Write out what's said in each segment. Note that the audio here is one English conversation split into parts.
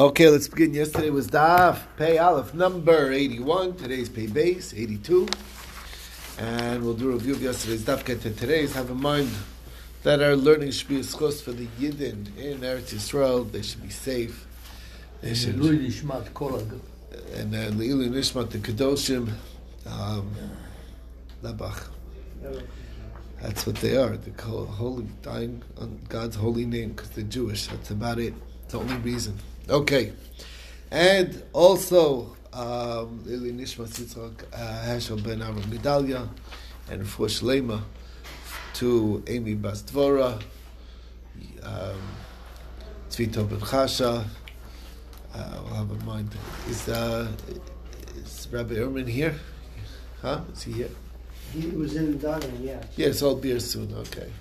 Okay, let's begin. Yesterday was Daf Pay Aleph number 81. Today's Pay Beis 82. And we'll do a review of yesterday's Daf. Get to today's. Have in mind that our learning should be a zchus for the Yidden in Eretz Yisrael. They should be safe. They should. Lui nishmat kol hag- And uh, Leilu Nishmat the Kedoshim. Um, Labach. That's what they are. They're called holy, dying on God's holy name because they're Jewish. That's about it. It's the only reason. Okay. And also, um, Lili Nishma Yitzchak uh, Ben Aaron Gedalia and for Shlema to Amy Bas Dvora, um, Tzvito Ben Chasha. Uh, we'll have in mind. Is, uh, is Rabbi Erman here? Huh? Is he here? He was in Dublin, yeah. Yes, all beer soon. Okay.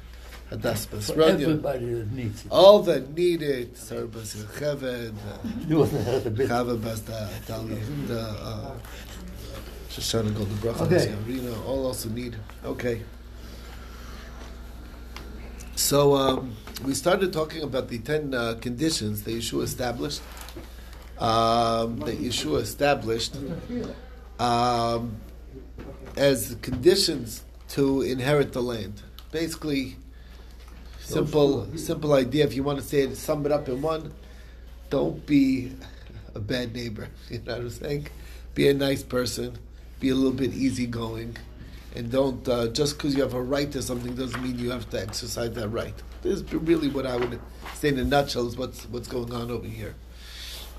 Hadas for Basranya. everybody that needs it. All that needed. Sarbas Cheved. You want to have a bit. Chava Bas Dalia. The uh, Shoshana Golden Bracha. Okay. Arena. All also need. Okay. So um, we started talking about the ten uh, conditions that Yehoshua established. Um, that Yehoshua established um, as conditions to inherit the land. Basically, simple simple idea. If you want to say it, sum it up in one. Don't be a bad neighbor. You know what I'm saying? Be a nice person. Be a little bit easygoing, and don't uh, just because you have a right to something doesn't mean you have to exercise that right. This is really what I would say in a nutshell is what's what's going on over here.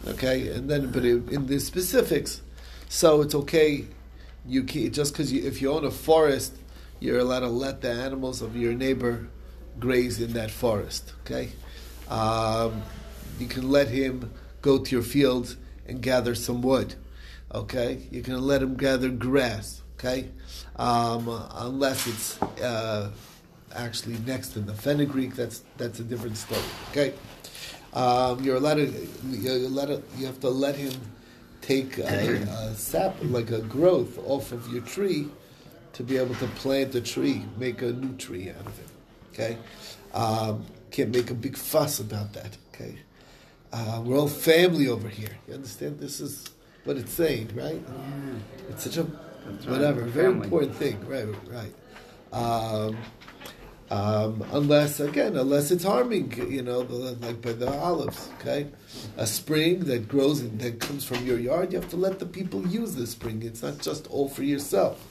Okay, and then but in the specifics, so it's okay. You can, just because you, if you own a forest, you're allowed to let the animals of your neighbor graze in that forest. Okay, um, you can let him go to your fields and gather some wood. Okay, you can let him gather grass. Okay, um, unless it's uh, actually next to the fenugreek, that's that's a different story. Okay, um, you're allowed to you're allowed you have to let him take a, a sap like a growth off of your tree to be able to plant a tree, make a new tree out of it. Okay, um, can't make a big fuss about that. Okay, uh, we're all family over here. You understand? This is what it's saying, right? Yeah. It's such a whatever, very Family. important thing, right? Right. Um, um, unless again, unless it's harming, you know, like by the olives. Okay, a spring that grows and that comes from your yard, you have to let the people use the spring. It's not just all for yourself.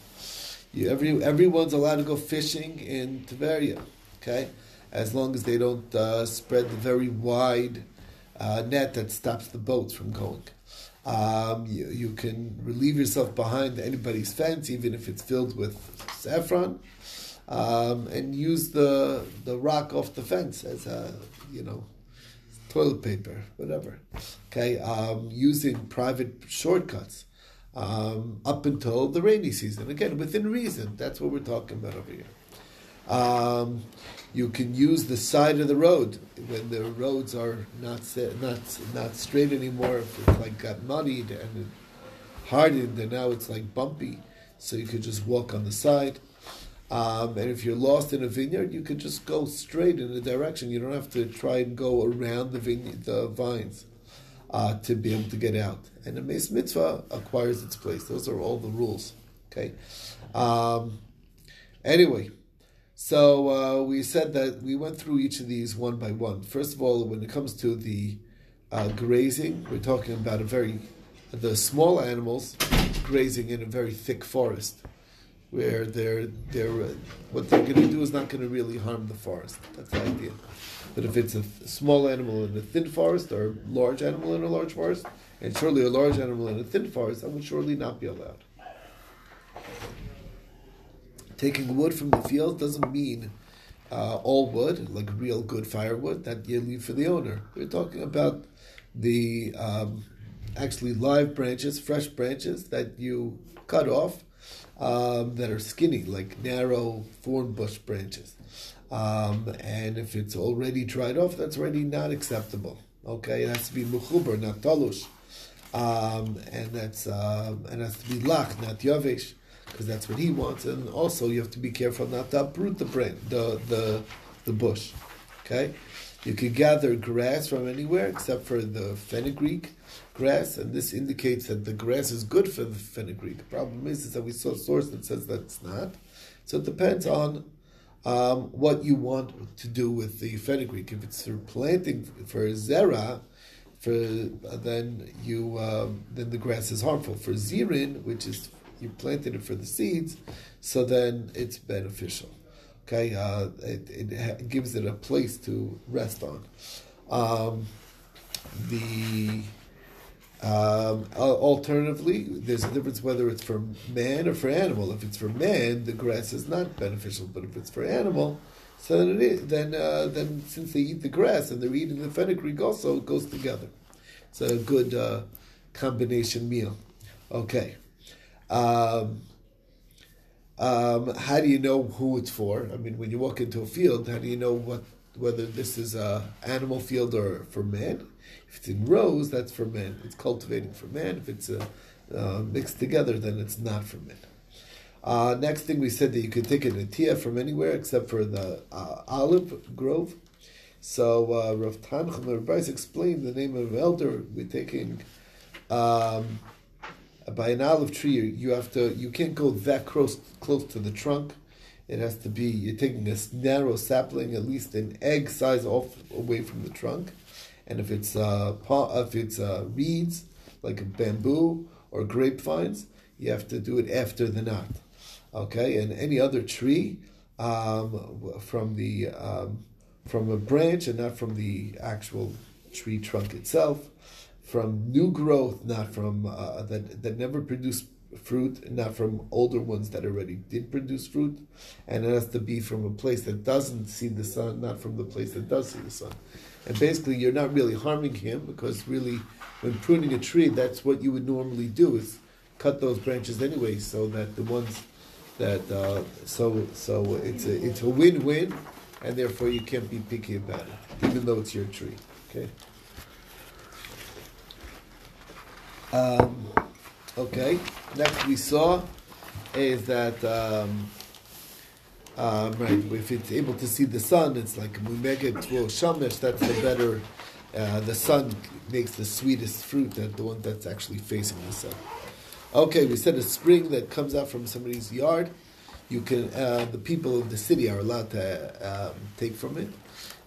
You, every everyone's allowed to go fishing in Tveria. Okay, as long as they don't uh, spread the very wide uh, net that stops the boats from going. Um, you, you can relieve yourself behind anybody's fence, even if it's filled with saffron, um, and use the the rock off the fence as a you know toilet paper, whatever. Okay, um, using private shortcuts um, up until the rainy season. Again, within reason. That's what we're talking about over here. Um, you can use the side of the road when the roads are not not not straight anymore. If it's like got muddied and hardened, and now it's like bumpy, so you could just walk on the side. Um, and if you're lost in a vineyard, you could just go straight in a direction. You don't have to try and go around the vineyard, the vines, uh, to be able to get out. And the Meis Mitzvah acquires its place. Those are all the rules. Okay. Um, anyway, so uh, we said that we went through each of these one by one. First of all, when it comes to the uh, grazing, we're talking about a very the small animals grazing in a very thick forest, where they're they're uh, what they're going to do is not going to really harm the forest. That's the idea. But if it's a th- small animal in a thin forest or a large animal in a large forest, and surely a large animal in a thin forest, that would surely not be allowed. Taking wood from the field doesn't mean uh, all wood, like real good firewood, that you leave for the owner. We're talking about the um, actually live branches, fresh branches that you cut off um, that are skinny, like narrow thorn bush branches. Um, and if it's already dried off, that's already not acceptable. Okay, it has to be muchuber, not talush. Um, and that's um, and it has to be lach, not yavish, because that's what he wants. And also, you have to be careful not to uproot the branch, the the the bush. Okay, You could gather grass from anywhere except for the fenugreek grass, and this indicates that the grass is good for the fenugreek. The problem is, is that we saw a source that says that it's not. So it depends on um, what you want to do with the fenugreek. If it's for planting for zera, for then you um, then the grass is harmful. For zirin, which is you planted it for the seeds, so then it's beneficial. Okay, uh, it, it, gives it a place to rest on. Um, the um, alternatively, there's a difference whether it's for man or for animal. If it's for man, the grass is not beneficial, but if it's for animal, so then it is, then uh, then since they eat the grass and they're eating the fenugreek also, it goes together. It's a good uh, combination meal. Okay. Um, um, how do you know who it's for? I mean, when you walk into a field, how do you know what whether this is a animal field or for man? If it's in rows, that's for man. It's cultivating for man. If it's uh, uh, mixed together, then it's not for man. Uh, next thing we said that you could take a natia from anywhere except for the uh, olive grove. So uh, Rav Tanchum Bryce explained the name of elder. We're taking um, by an olive tree. You have to. You can't go that close close to the trunk. It has to be. You're taking a narrow sapling, at least an egg size off away from the trunk. And if it's uh, if it's uh, reeds like bamboo or grapevines, you have to do it after the knot. Okay, and any other tree um, from the um, from a branch and not from the actual tree trunk itself, from new growth, not from uh, that that never produced fruit, not from older ones that already did produce fruit, and it has to be from a place that doesn't see the sun, not from the place that does see the sun. And basically, you're not really harming him because really, when pruning a tree, that's what you would normally do is cut those branches anyway, so that the ones that uh, so so it's a it's a win-win, and therefore you can't be picky about it, even though it's your tree. Okay. Um, okay. Next we saw is that um, um, right if it's able to see the sun, it's like we make it to shamish. That's the better. Uh, the sun makes the sweetest fruit, than the one that's actually facing the sun. Okay, we said a spring that comes out from somebody's yard. You can uh, the people of the city are allowed to um, take from it,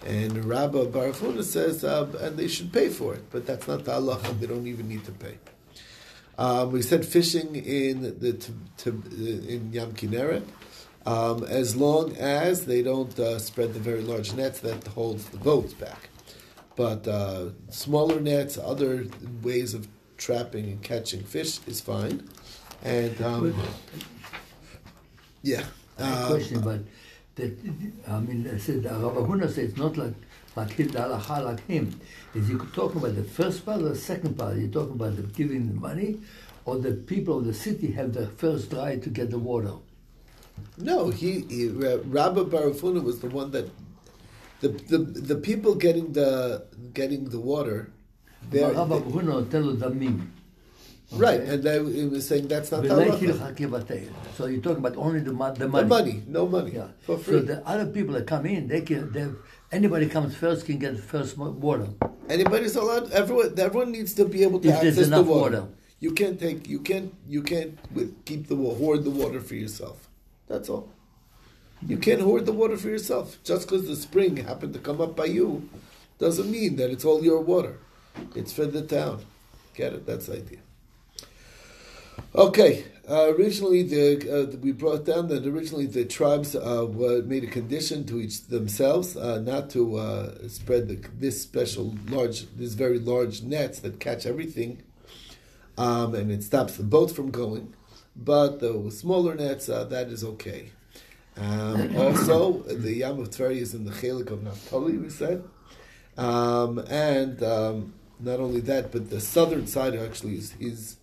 and Rabbi Barafuna says, uh, and they should pay for it, but that's not the Allah. They don't even need to pay. Um, we said fishing in the t- t- in Yam Kinneret, um, as long as they don't uh, spread the very large nets that holds the boats back. But uh, smaller nets, other ways of trapping and catching fish is fine. And um, yeah, um, question, but that I mean, I said Rabbi Huna said it's not like like him, the halacha like him. Is you talking about the first part or the second part? You talking about the giving the money, or the people of the city have the first right to get the water? No, he, he uh, Rabbi Barafuna was the one that the, the the people getting the getting the water. they're- Rabbi Huna tell the damim. right, and they, he was saying that's not halacha. So you're talking about only the, the The money. money, no money, Yeah. for free. So the other people that come in, they can. They, anybody comes first can get first water. Anybody's allowed. Everyone, everyone needs to be able to If access the water. water. You can't take. You can't. You can't with, keep the hoard the water for yourself. That's all. You can't hoard the water for yourself. Just because the spring happened to come up by you, doesn't mean that it's all your water. It's for the town. Get it? That's the idea. Okay. Uh, originally, the uh, we brought down that originally the tribes uh, were, made a condition to each themselves uh, not to uh, spread the, this special large, this very large nets that catch everything, um, and it stops the boat from going. But the smaller nets, uh, that is okay. Um, also, the Yam of Tveri is in the Chelik of Naphtali, we said. Um, and um, not only that, but the southern side actually is his,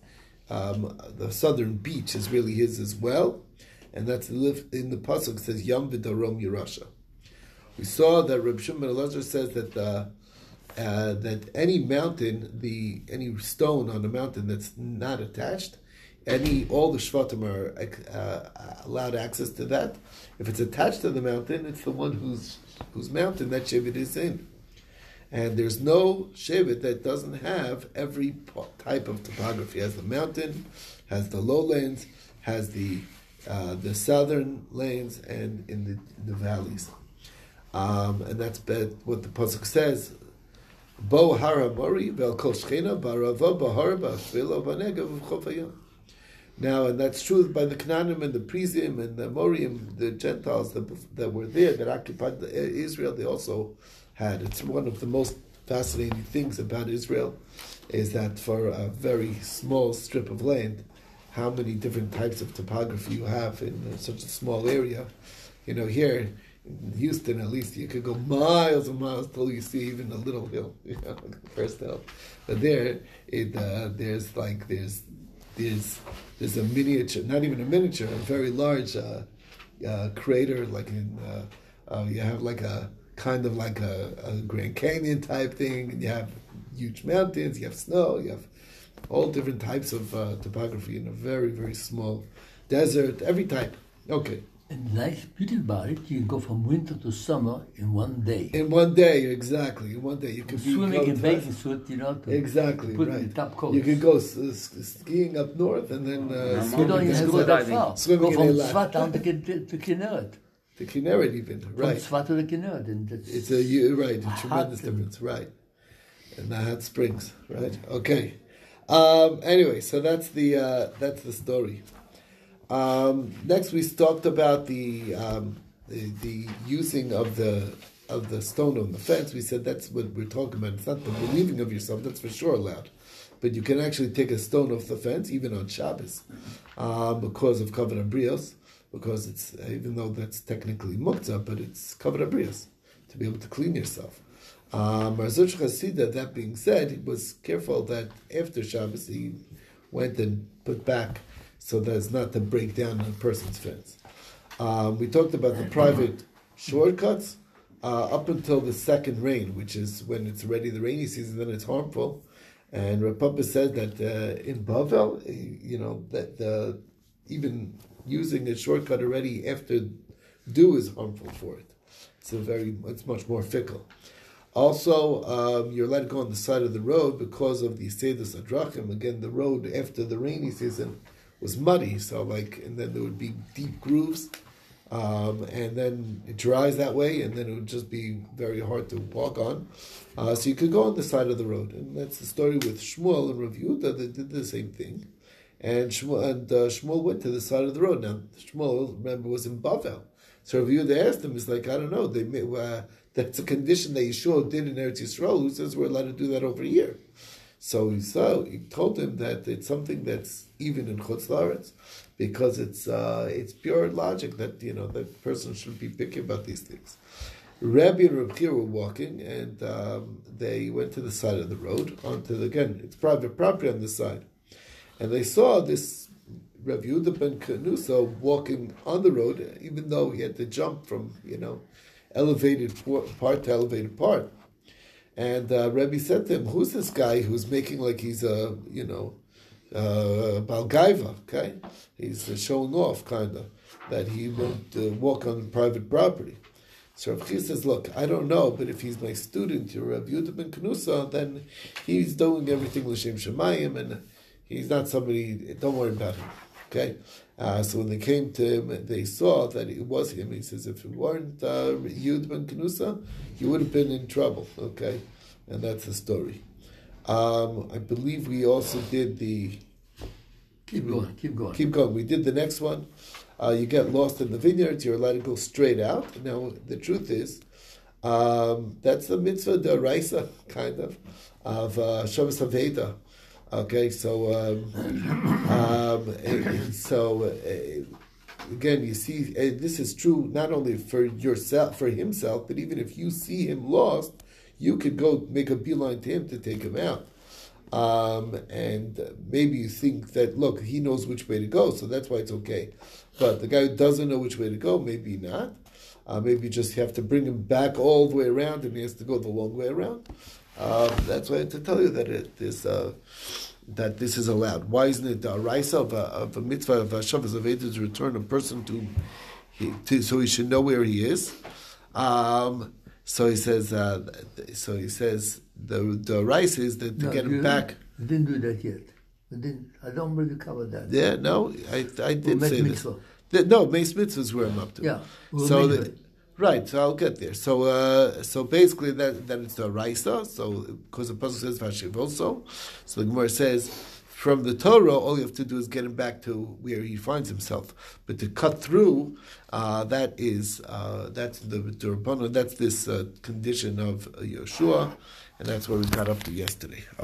um, the southern beach is really his as well. And that's in the Pasuk it says Yam V'darom Yerusha. We saw that Reb Shimon Elazar says that uh, uh, that any mountain, the any stone on a mountain that's not attached, any all the shvatim are uh, allowed access to that. If it's attached to the mountain, it's the one whose whose mountain that shevet is in. And there's no Shevet that doesn't have every type of topography. It has the mountain, has the lowlands, has the uh, the southern lanes, and in the, the valleys. Um, and that's what the pasuk says. Bo barava bahar v'chofayim. Now, and that's true by the Canaanim and the Prizim and the Morim, the Gentiles that, that were there, that occupied the, Israel, they also had. It's one of the most fascinating things about Israel is that for a very small strip of land, how many different types of topography you have in such a small area. You know, here in Houston, at least, you could go miles and miles till you see even a little hill, you know, first hill. But there, it uh, there's like there's there's there's a miniature, not even a miniature, a very large uh, uh, crater, like in uh, uh, you have like a kind of like a, a Grand Canyon type thing, and you have huge mountains, you have snow, you have all different types of uh, topography in a very very small desert, every type. Okay. And nice beauty about it, you can go from winter to summer in one day. In one day, exactly. In one day, you could be Swimming in bathing suit, you know, Exactly put right. top coats. You could go s- s- skiing up north and then uh, You You don't even have to go that far. Swimming go from. Tzfat down to, to Kinneret. The Kinneret even From right. Tzfat to the Kinneret. And It's a you right, a tremendous difference, right? And the hot springs, right? Okay. Um, anyway, so that's the uh, that's the story. Um, next, we talked about the, um, the the using of the of the stone on the fence. We said that's what we're talking about. It's not the believing of yourself; that's for sure allowed. But you can actually take a stone off the fence, even on Shabbos, um, because of kavod habrios, because it's even though that's technically muktzah, but it's kavod habrios to be able to clean yourself. Um, Mar Zutra Chasida, that being said, he was careful that after Shabbos he went and put back so that it's not to break down a person's fence. Um, we talked about the private shortcuts uh, up until the second rain, which is when it's already the rainy season, then it's harmful. And Rav Papa said that uh, in Bavel, you know, that even using a shortcut already after dew is harmful for it. It's a very, it's much more fickle. Also, um, you're allowed to go on the side of the road because of the Sedus Adrachim. Again, the road after the rainy season was muddy, so like, and then there would be deep grooves, um, and then it dries that way, and then it would just be very hard to walk on. Uh, so you could go on the side of the road, and that's the story with Shmuel and Rav Yehuda. They did the same thing, and Shmuel, and uh, Shmuel went to the side of the road. Now Shmuel, remember, was in Bavel. So Rav Yehuda asked him, "It's like I don't know. They may, uh, that's a condition that Yehoshua did in Eretz Yisrael. Who says we're allowed to do that over here?" So he saw, he told him that it's something that's even in Chutz La'aretz, because it's uh, it's pure logic that you know that person should be picky about these things. Rabbi and Rabbi were walking, and um, they went to the side of the road onto the again. It's private property on this side, and they saw this Rav Yehuda ben Kanusa walking on the road, even though he had to jump from you know elevated part to elevated part. And uh, Rebbe said to him, "Who's this guy who's making like he's a you know uh, Balgaiva? Okay, he's uh, showing off kind of that he won't uh, walk on private property." So Rav Chia says, "Look, I don't know, but if he's my student, you're Rabbi Yehuda ben Kanusa, then he's doing everything l'shem shemayim, and he's not somebody. Don't worry about him." Okay, uh, so when they came to him, they saw that it was him. He says, "If it weren't uh, Yud ben Kanusa, he would have been in trouble." Okay, and that's the story. Um, I believe we also did the. Keep going, keep going. Keep going. We did the next one. Uh, you get lost in the vineyards. You're allowed to go straight out. Now, the truth is, um, that's the mitzvah deraisa, kind of, of uh, Shabbos Haveda. Okay, so um, um, eh, so uh, again, you see, uh, this is true not only for yourself, for himself, but even if you see him lost, you could go make a beeline to him to take him out. Um, and maybe you think that look, he knows which way to go, so that's why it's okay. But the guy who doesn't know which way to go, maybe not. Uh, maybe you just have to bring him back all the way around, and he has to go the long way around. Um, that's why I to tell you that it is uh, that this is allowed. Why isn't it the raisa of a, of a mitzvah of Hashavas of to return a person to, he, to so he should know where he is? Um, So he says. Uh, so he says the the rice is that to No, get him back. We didn't do that yet. We didn't. I don't really cover that. Yeah, no, I I We'll did make say this. The- no, mace mitzvahs where I'm up to. Yeah. We'll so the, it. Right, so I'll get there. So uh, so basically that that it's the raisa. So because the puzzle says vashiv also, so the Gemara says. From the Torah, all you have to do is get him back to where he finds himself. But to cut through, uh, that is uh, that's the Durabana, that's this uh, condition of Yehoshua, and that's where we got up to yesterday.